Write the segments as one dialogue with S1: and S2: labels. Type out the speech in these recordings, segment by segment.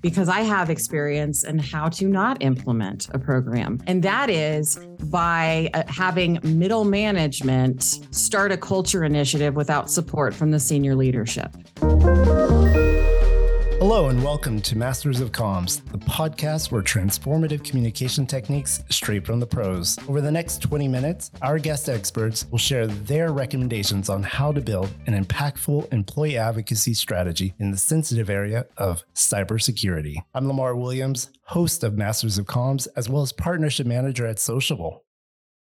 S1: because I have experience in how to not implement a program. And that is by uh, having middle management start a culture initiative without support from the senior leadership.
S2: Hello, and welcome to Masters of Comms, the podcast where transformative communication techniques straight from the pros. Over the next 20 minutes, our guest experts will share their recommendations on how to build an impactful employee advocacy strategy in the sensitive area of cybersecurity. I'm Lamar Williams, host of Masters of Comms, as well as partnership manager at Sociabble.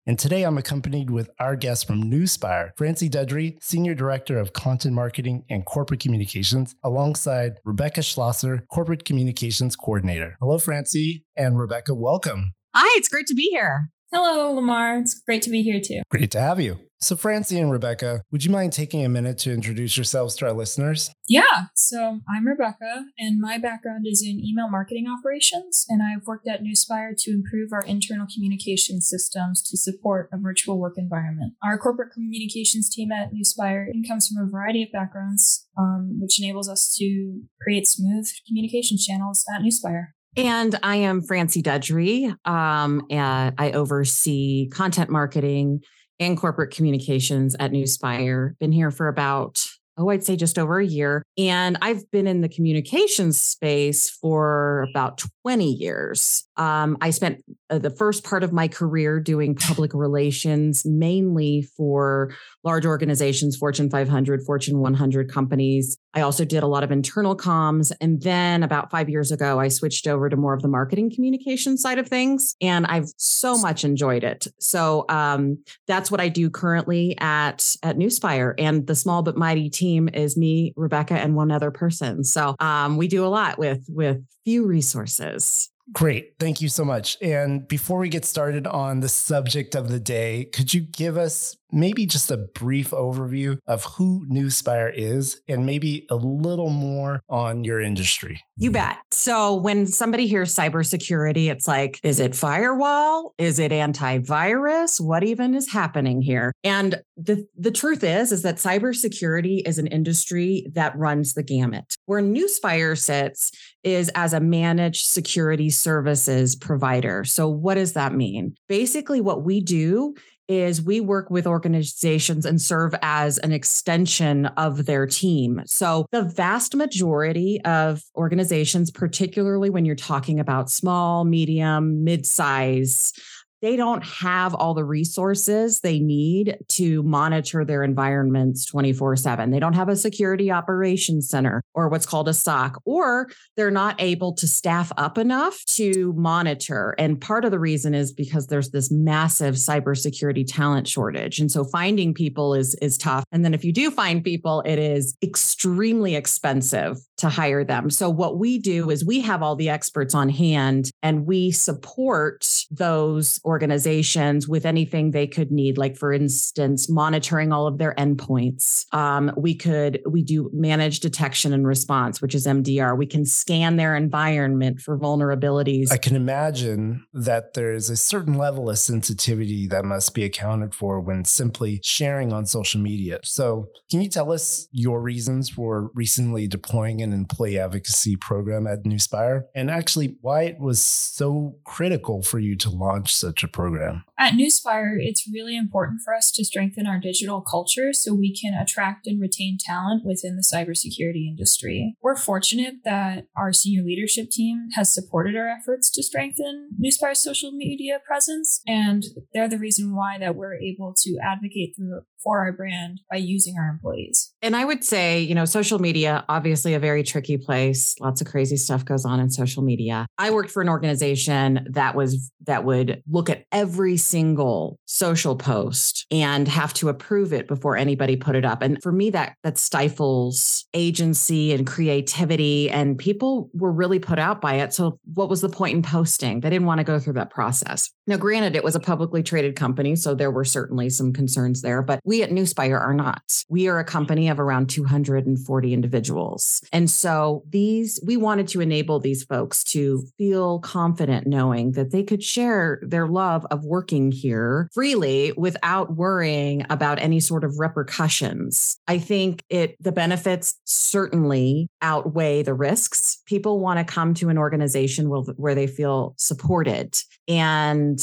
S2: And today I'm accompanied with our guest from Nuspire, Francie Dudrey, Senior Director of Content Marketing and Corporate Communications, alongside Rebecca Schloesser, Corporate Communications Coordinator. Hello, Francie and Rebecca. Welcome.
S3: Hi, it's great to be here.
S4: Hello, Lamar. It's great to be here too.
S2: Great to have you. So, Francie and Rebecca, would you mind taking a minute to introduce yourselves to our listeners?
S4: Yeah. So, I'm Rebecca, and my background is in email marketing operations, and I've worked at Nuspire to improve our internal communication systems to support a virtual work environment. Our corporate communications team at Nuspire comes from a variety of backgrounds, um, which enables us to create smooth communication channels at Nuspire.
S1: And I am Francie Dudrey. Um, I oversee content marketing and corporate communications at Nuspire. Been here for about, oh, I'd say just over a year. And I've been in the communications space for about 20 years. Um, I spent uh, the first part of my career doing public relations, mainly for large organizations, Fortune 500, Fortune 100 companies. I also did a lot of internal comms. And then about five years ago, I switched over to more of the marketing communication side of things. And I've so much enjoyed it. So um, that's what I do currently at, at Nuspire. And the small but mighty team is me, Rebecca, and one other person. So um, we do a lot with, with few resources.
S2: Great. Thank you so much. And before we get started on the subject of the day, could you give us maybe just a brief overview of who Nuspire is and maybe a little more on your industry?
S1: You bet. So when somebody hears cybersecurity, it's like, is it firewall? Is it antivirus? What even is happening here? And the, the truth is, is that cybersecurity is an industry that runs the gamut. Where Nuspire sits is as a managed security services provider. So what does that mean? Basically, what we do is we work with organizations and serve as an extension of their team. So the vast majority of organizations, particularly when you're talking about small, medium, mid-size they don't have all the resources they need to monitor their environments 24 7. They don't have a security operations center or what's called a SOC, or they're not able to staff up enough to monitor. And part of the reason is because there's this massive cybersecurity talent shortage. And so finding people is, is tough. And then if you do find people, it is extremely expensive to hire them. So what we do is we have all the experts on hand and we support those organizations with anything they could need. Like for instance, monitoring all of their endpoints. Um, we could we do manage detection and response, which is MDR. We can scan their environment for vulnerabilities.
S2: I can imagine that there's a certain level of sensitivity that must be accounted for when simply sharing on social media. So, can you tell us your reasons for recently deploying an employee advocacy program at Nuspire and actually why it was so critical for you to launch such a program?
S4: At Nuspire, it's really important for us to strengthen our digital culture so we can attract and retain talent within the cybersecurity industry. We're fortunate that our senior leadership team has supported our efforts to strengthen Nuspire's social media presence, and they're the reason why that we're able to advocate through for our brand by using our employees.
S1: And I would say, you know, social media, obviously a very tricky place. Lots of crazy stuff goes on in social media. I worked for an organization that was that would look at every single social post and have to approve it before anybody put it up. And for me that that stifles agency and creativity and people were really put out by it. So what was the point in posting? They didn't want to go through that process. Now granted it was a publicly traded company, so there were certainly some concerns there, but we at Nuspire are not. We are a company of around 240 individuals. And so these, we wanted to enable these folks to feel confident knowing that they could share their love of working here freely without worrying about any sort of repercussions. I think it, the benefits certainly outweigh the risks. People want to come to an organization where, where they feel supported. And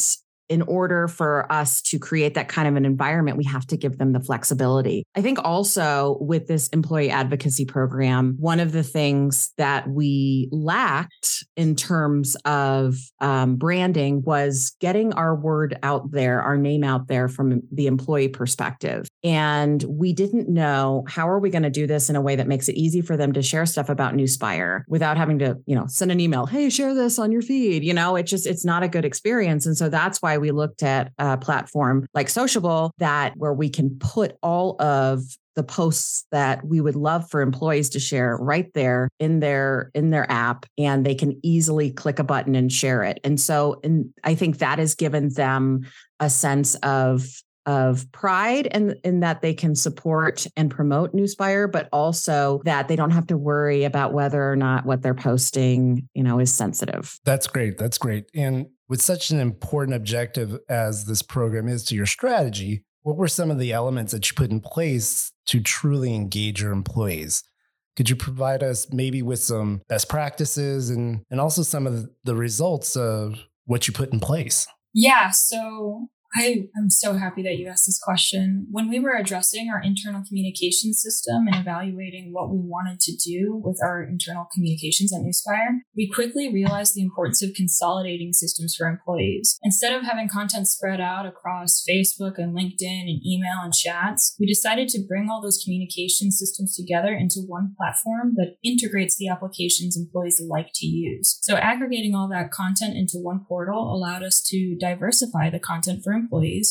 S1: in order for us to create that kind of an environment, we have to give them the flexibility. I think also with this employee advocacy program, one of the things that we lacked in terms of um, branding was getting our word out there, our name out there from the employee perspective. And we didn't know how are we going to do this in a way that makes it easy for them to share stuff about Nuspire without having to, you know, send an email, hey, share this on your feed. You know, it just, it's not a good experience. And so that's why we looked at a platform like Sociabble that where we can put all of the posts that we would love for employees to share right there in their in their app and they can easily click a button and share it and so and i think that has given them a sense of of pride and in, in that they can support and promote Nuspire, but also that they don't have to worry about whether or not what they're posting, you know, is sensitive.
S2: That's great. That's great. And with such an important objective as this program is to your strategy, what were some of the elements that you put in place to truly engage your employees? Could you provide us maybe with some best practices and, and also some of the results of what you put in place?
S4: Yeah. So I am so happy that you asked this question. When we were addressing our internal communication system and evaluating what we wanted to do with our internal communications at Nuspire, we quickly realized the importance of consolidating systems for employees. Instead of having content spread out across Facebook and LinkedIn and email and chats, we decided to bring all those communication systems together into one platform that integrates the applications employees like to use. So aggregating all that content into one portal allowed us to diversify the content for employees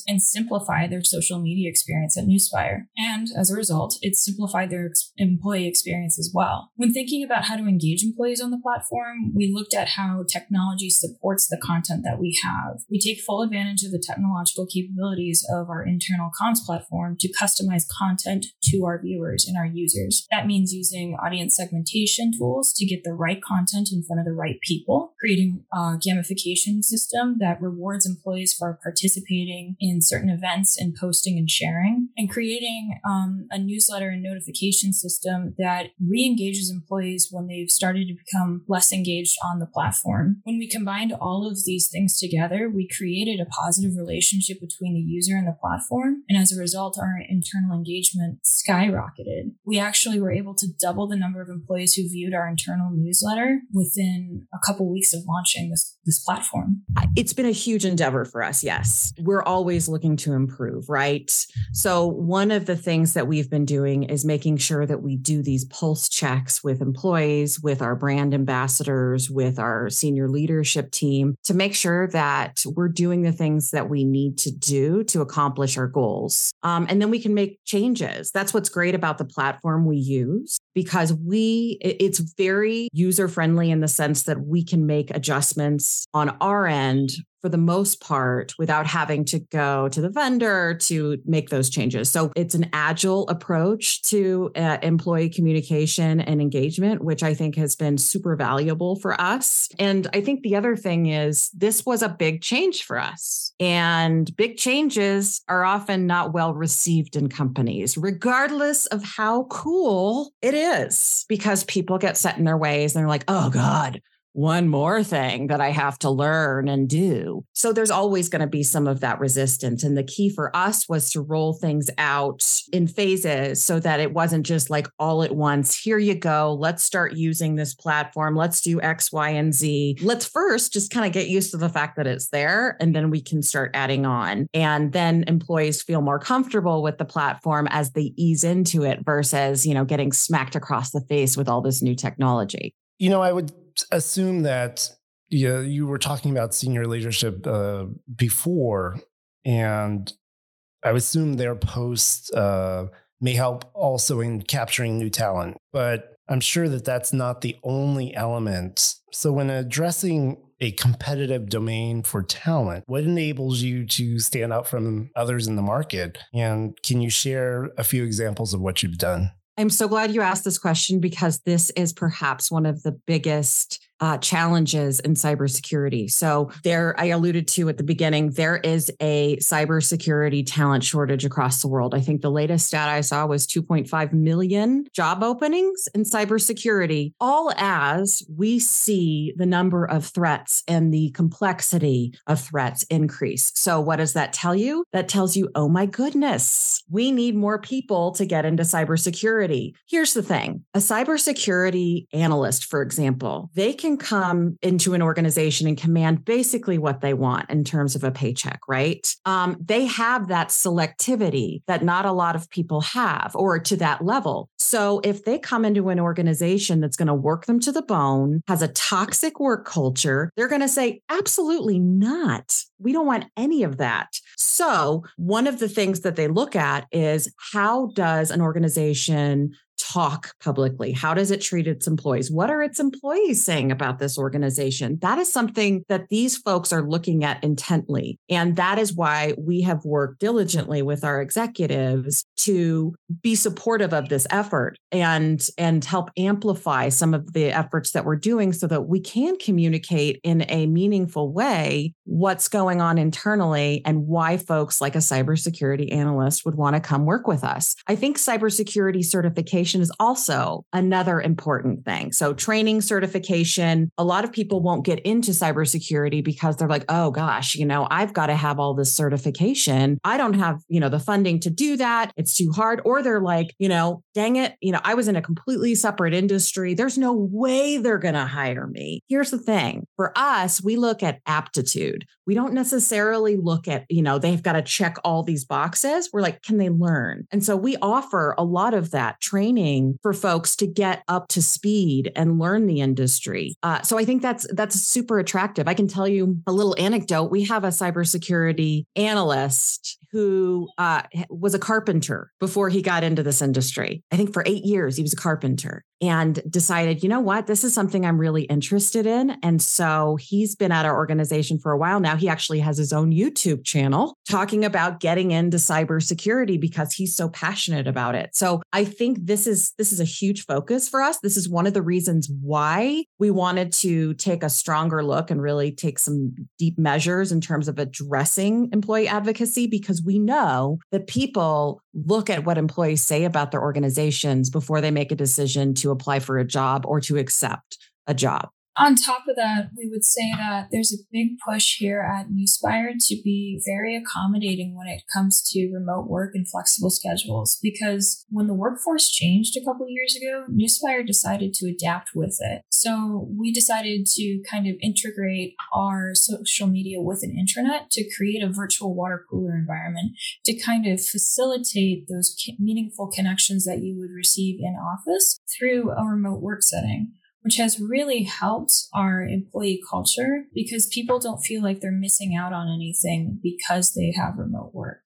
S4: and simplify their social media experience at Nuspire. And as a result, it simplified their ex- employee experience as well. When thinking about how to engage employees on the platform, we looked at how technology supports the content that we have. We take full advantage of the technological capabilities of our internal comms platform to customize content to our viewers and our users. That means using audience segmentation tools to get the right content in front of the right people, creating a gamification system that rewards employees for participating participating in certain events and posting and sharing, and creating um, a newsletter and notification system that re engages employees when they've started to become less engaged on the platform. When we combined all of these things together, we created a positive relationship between the user and the platform. And as a result, our internal engagement skyrocketed. We actually were able to double the number of employees who viewed our internal newsletter within a couple weeks of launching this, this platform.
S1: It's been a huge endeavor for us, yes we're always looking to improve, right? So, one of the things that we've been doing is making sure that we do these pulse checks with employees, with our brand ambassadors, with our senior leadership team to make sure that we're doing the things that we need to do to accomplish our goals. Um, and then we can make changes. That's what's great about the platform we use because we, it's very user friendly in the sense that we can make adjustments on our end for the most part without having to go to the vendor to make those changes. So it's an agile approach to uh, employee communication and engagement, which I think has been super valuable for us. And I think the other thing is this was a big change for us. And big changes are often not well received in companies, regardless of how cool it is, because people get set in their ways and they're like, oh God, one more thing that I have to learn and do. So there's always going to be some of that resistance. And the key for us was to roll things out in phases so that it wasn't just like all at once. Here you go. Let's start using this platform. Let's do X, Y, and Z. Let's first just kind of get used to the fact that it's there and then we can start adding on. And then employees feel more comfortable with the platform as they ease into it versus, you know, getting smacked across the face with all this new technology.
S2: You know, I would assume that you, you were talking about senior leadership uh, before, and I assume their posts uh, may help also in capturing new talent. But I'm sure that that's not the only element. So when addressing a competitive domain for talent. What enables you to stand out from others in the market? And can you share a few examples of what you've done?
S1: I'm so glad you asked this question because this is perhaps one of the biggest uh, challenges in cybersecurity. So, there, I alluded to at the beginning, there is a cybersecurity talent shortage across the world. I think the latest stat I saw was 2.5 million job openings in cybersecurity, all as we see the number of threats and the complexity of threats increase. So, what does that tell you? That tells you, oh my goodness, we need more people to get into cybersecurity. Here's the thing a cybersecurity analyst, for example, they can can come into an organization and command basically what they want in terms of a paycheck, right? Um, they have that selectivity that not a lot of people have or to that level. So if they come into an organization that's going to work them to the bone, has a toxic work culture, they're going to say, absolutely not. We don't want any of that. So, one of the things that they look at is how does an organization talk publicly? How does it treat its employees? What are its employees saying about this organization? That is something that these folks are looking at intently. And that is why we have worked diligently with our executives to be supportive of this effort and and help amplify some of the efforts that we're doing so that we can communicate in a meaningful way what's going on internally and why folks like a cybersecurity analyst would want to come work with us. I think cybersecurity certification is also another important thing. So training certification, a lot of people won't get into cybersecurity because they're like, "Oh gosh, you know, I've got to have all this certification. I don't have, you know, the funding to do that. It's too hard." Or they're like, you know, dang it, you know, I was in a completely separate industry. There's no way they're going to hire me. Here's the thing for us, we look at aptitude. We don't necessarily look at, you know, they've got to check all these boxes. We're like, can they learn? And so we offer a lot of that training for folks to get up to speed and learn the industry. Uh, so I think that's that's super attractive. I can tell you a little anecdote. We have a cybersecurity analyst who uh, was a carpenter before he got into this industry. I think for eight years, he was a carpenter and decided, you know what, this is something I'm really interested in. And so he's been at our organization for a while now. He actually has his own YouTube channel talking about getting into cybersecurity because he's so passionate about it. So I think this is this is a huge focus for us. This is one of the reasons why we wanted to take a stronger look and really take some deep measures in terms of addressing employee advocacy because we know that people look at what employees say about their organizations before they make a decision to apply for a job or to accept a job.
S4: On top of that, we would say that there's a big push here at Nuspire to be very accommodating when it comes to remote work and flexible schedules. Because when the workforce changed a couple years ago, Nuspire decided to adapt with it. So we decided to kind of integrate our social media with an intranet to create a virtual water cooler environment to kind of facilitate those meaningful connections that you would receive in office through a remote work setting which has really helped our employee culture because people don't feel like they're missing out on anything because they have remote work.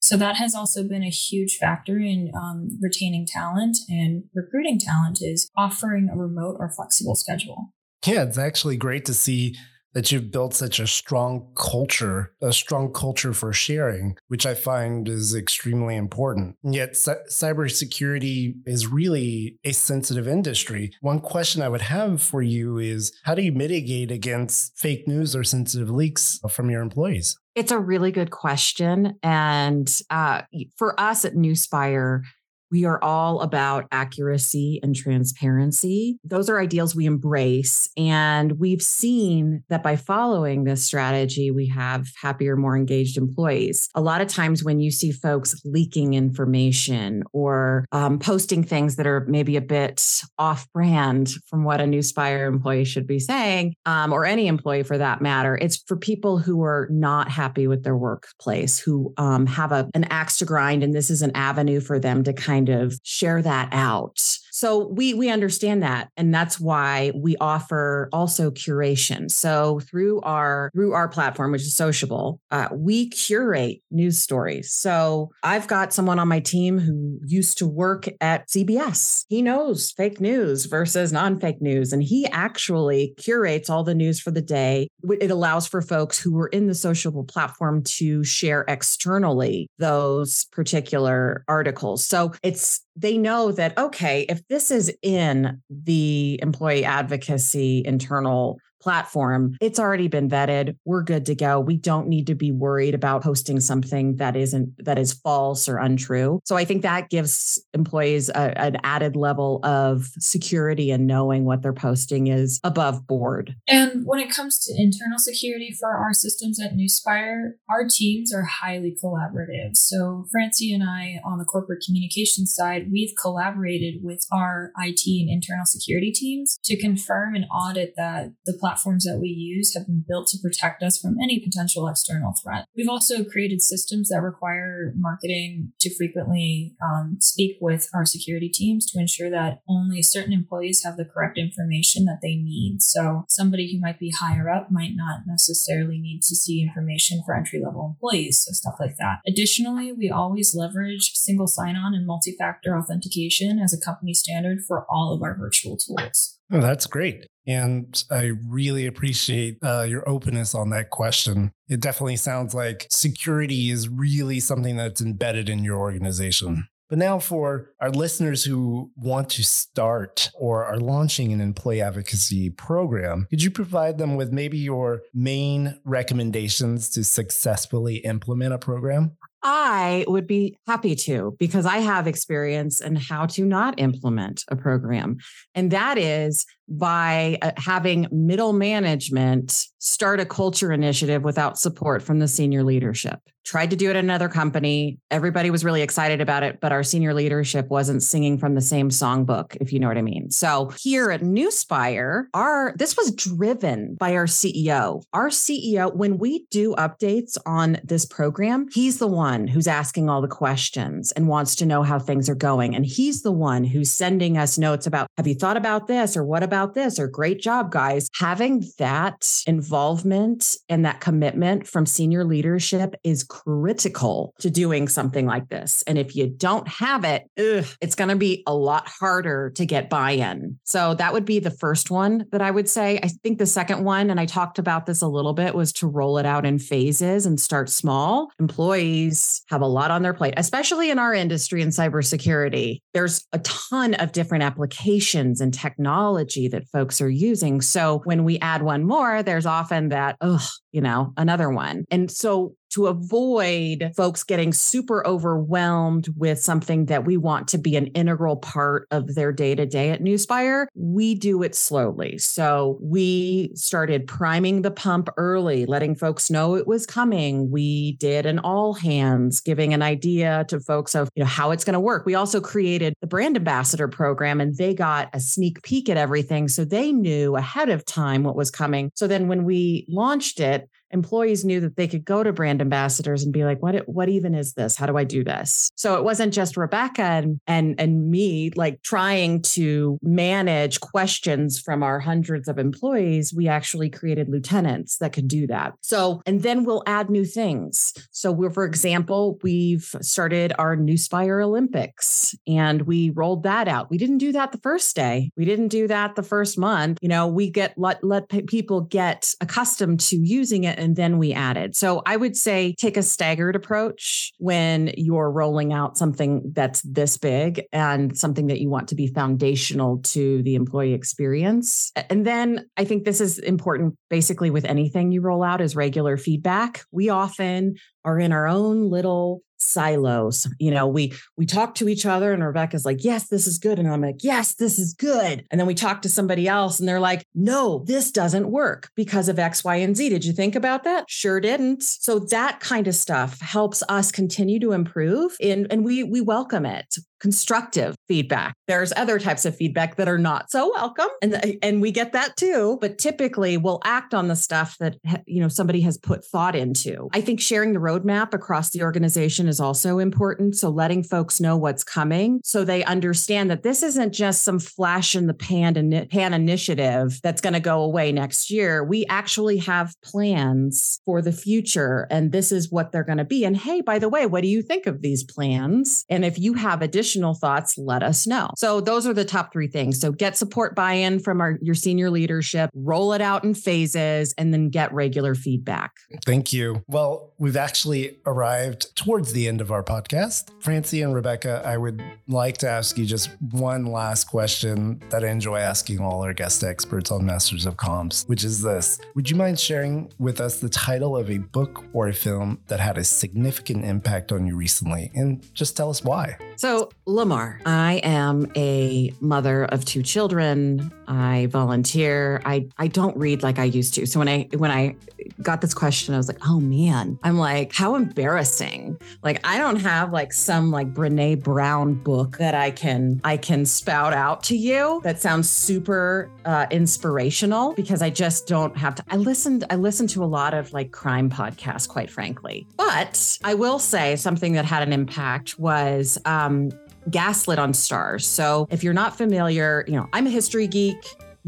S4: So that has also been a huge factor in um, retaining talent and recruiting talent is offering a remote or flexible schedule.
S2: Yeah, it's actually great to see that you've built such a strong culture, a strong culture for sharing, which I find is extremely important. And yet, c- cybersecurity is really a sensitive industry. One question I would have for you is how do you mitigate against fake news or sensitive leaks from your employees?
S1: It's a really good question. And uh, for us at Nuspire, we are all about accuracy and transparency. Those are ideals we embrace. And we've seen that by following this strategy, we have happier, more engaged employees. A lot of times when you see folks leaking information or um, posting things that are maybe a bit off brand from what a Nuspire employee should be saying, um, or any employee for that matter, it's for people who are not happy with their workplace, who um, have a, an axe to grind. And this is an avenue for them to kind kind of share that out So we we understand that and that's why we offer also curation. So through our through our platform which is Sociabble, uh, we curate news stories. So I've got someone on my team who used to work at CBS. He knows fake news versus non-fake news and he actually curates all the news for the day. It allows for folks who were in the Sociabble platform to share externally those particular articles. So it's they know that, okay, if this is in the employee advocacy internal platform, it's already been vetted. We're good to go. We don't need to be worried about posting something that isn't that is false or untrue. So I think that gives employees a, an added level of security and knowing what they're posting is above board.
S4: And when it comes to internal security for our systems at Nuspire, our teams are highly collaborative. So Francie and I on the corporate communications side, we've collaborated with our IT and internal security teams to confirm and audit that the platform platforms that we use have been built to protect us from any potential external threat. We've also created systems that require marketing to frequently um, speak with our security teams to ensure that only certain employees have the correct information that they need. So somebody who might be higher up might not necessarily need to see information for entry level employees, so stuff like that. Additionally, we always leverage single sign on and multi factor authentication as a company standard for all of our virtual tools.
S2: Oh, that's great. And I really appreciate uh, your openness on that question. It definitely sounds like security is really something that's embedded in your organization. But now, for our listeners who want to start or are launching an employee advocacy program, could you provide them with maybe your main recommendations to successfully implement a program?
S1: I would be happy to because I have experience in how to not implement a program. And that is by uh, having middle management start a culture initiative without support from the senior leadership. Tried to do it at another company. Everybody was really excited about it, but our senior leadership wasn't singing from the same songbook, if you know what I mean. So here at Nuspire, our this was driven by our CEO. Our CEO, when we do updates on this program, he's the one who's asking all the questions and wants to know how things are going. And he's the one who's sending us notes about, have you thought about this or what about about this or great job, guys. Having that involvement and that commitment from senior leadership is critical to doing something like this. And if you don't have it, ugh, it's going to be a lot harder to get buy in. So that would be the first one that I would say. I think the second one, and I talked about this a little bit, was to roll it out in phases and start small. Employees have a lot on their plate, especially in our industry in cybersecurity. There's a ton of different applications and technology that folks are using. So when we add one more, there's often that, oh, you know, another one. And so to avoid folks getting super overwhelmed with something that we want to be an integral part of their day to day at Nuspire, we do it slowly. So we started priming the pump early, letting folks know it was coming. We did an all hands, giving an idea to folks of you know how it's going to work. We also created the brand ambassador program and they got a sneak peek at everything. So they knew ahead of time what was coming. So then when we launched it, employees knew that they could go to brand ambassadors and be like what what even is this? How do i do this? So it wasn't just rebecca and and, and me like trying to manage questions from our hundreds of employees we actually created lieutenants that could do that. So and then we'll add new things. So we're for example we've started our nuspire olympics and we rolled that out. We didn't do that the first day. We didn't do that the first month. You know we get let let people get accustomed to using it and then we added. So I would say take a staggered approach when you're rolling out something that's this big and something that you want to be foundational to the employee experience. And then I think this is important basically with anything you roll out is regular feedback. We often are in our own little silos. You know, we we talk to each other and Rebecca's like, "Yes, this is good." And I'm like, "Yes, this is good." And then we talk to somebody else and they're like, "No, this doesn't work because of X, Y, and Z." Did you think about that? Sure didn't. So that kind of stuff helps us continue to improve and and we we welcome it. Constructive feedback. There's other types of feedback that are not so welcome and uh, and we get that too, but typically we'll act on the stuff that you know somebody has put thought into. I think sharing the roadmap across the organization is also important, so letting folks know what's coming so they understand that this isn't just some flash in the pan pan initiative that's going to go away next year. We actually have plans for the future and this is what they're going to be. And hey, by the way, what do you think of these plans? And if you have additional thoughts, let us know. So those are the top three things. So get support buy-in from our your senior leadership, roll it out in phases, and then get regular feedback.
S2: Thank you. Well, we've actually arrived towards the end of our podcast. Francie and Rebecca, I would like to ask you just one last question that I enjoy asking all our guest experts on Masters of Comms, which is this Would you mind sharing with us the title of a book or a film that had a significant impact on you recently? And just tell us why.
S1: So, Lamar, I am a mother of two children. I volunteer. I, I don't read like I used to. So when I when I got this question, I was like, oh man, I'm like, how embarrassing. Like I don't have like some like Brene Brown book that I can I can spout out to you that sounds super uh, inspirational because I just don't have to. I listened I listened to a lot of like crime podcasts, quite frankly. But I will say something that had an impact was um, Gaslit on Starz. So if you're not familiar, you know, I'm a history geek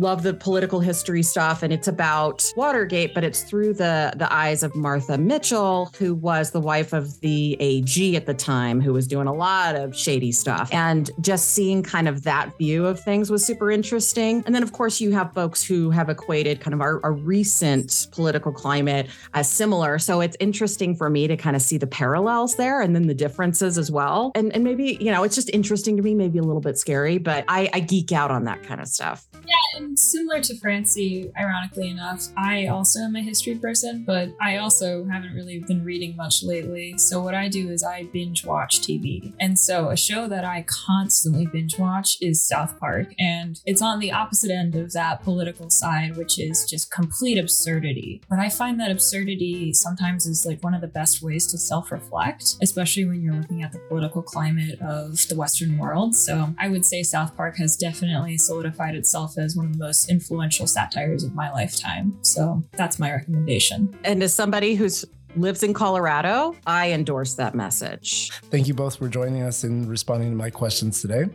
S1: love the political history stuff and it's about Watergate, but it's through the the eyes of Martha Mitchell, who was the wife of the AG at the time, who was doing a lot of shady stuff. And just seeing kind of that view of things was super interesting. And then of course you have folks who have equated kind of our, our recent political climate as similar. So it's interesting for me to kind of see the parallels there and then the differences as well. And and maybe, you know, it's just interesting to me, maybe a little bit scary, but I, I geek out on that kind of stuff.
S4: Yeah, similar to Francie, ironically enough, I also am a history person, but I also haven't really been reading much lately. So what I do is I binge watch TV. And so a show that I constantly binge watch is South Park. And it's on the opposite end of that political side, which is just complete absurdity. But I find that absurdity sometimes is like one of the best ways to self reflect, especially when you're looking at the political climate of the Western world. So I would say South Park has definitely solidified itself as one of the most influential satires of my lifetime. So that's my recommendation.
S1: And as somebody who's lives in Colorado, I endorse that message.
S2: Thank you both for joining us and responding to my questions today.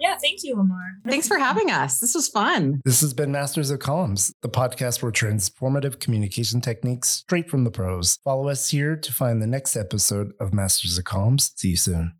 S4: Yeah, thank you, Lamar.
S1: Thanks for having us. This was fun.
S2: This has been Masters of Comms, the podcast for transformative communication techniques straight from the pros. Follow us here to find the next episode of Masters of Comms. See you soon.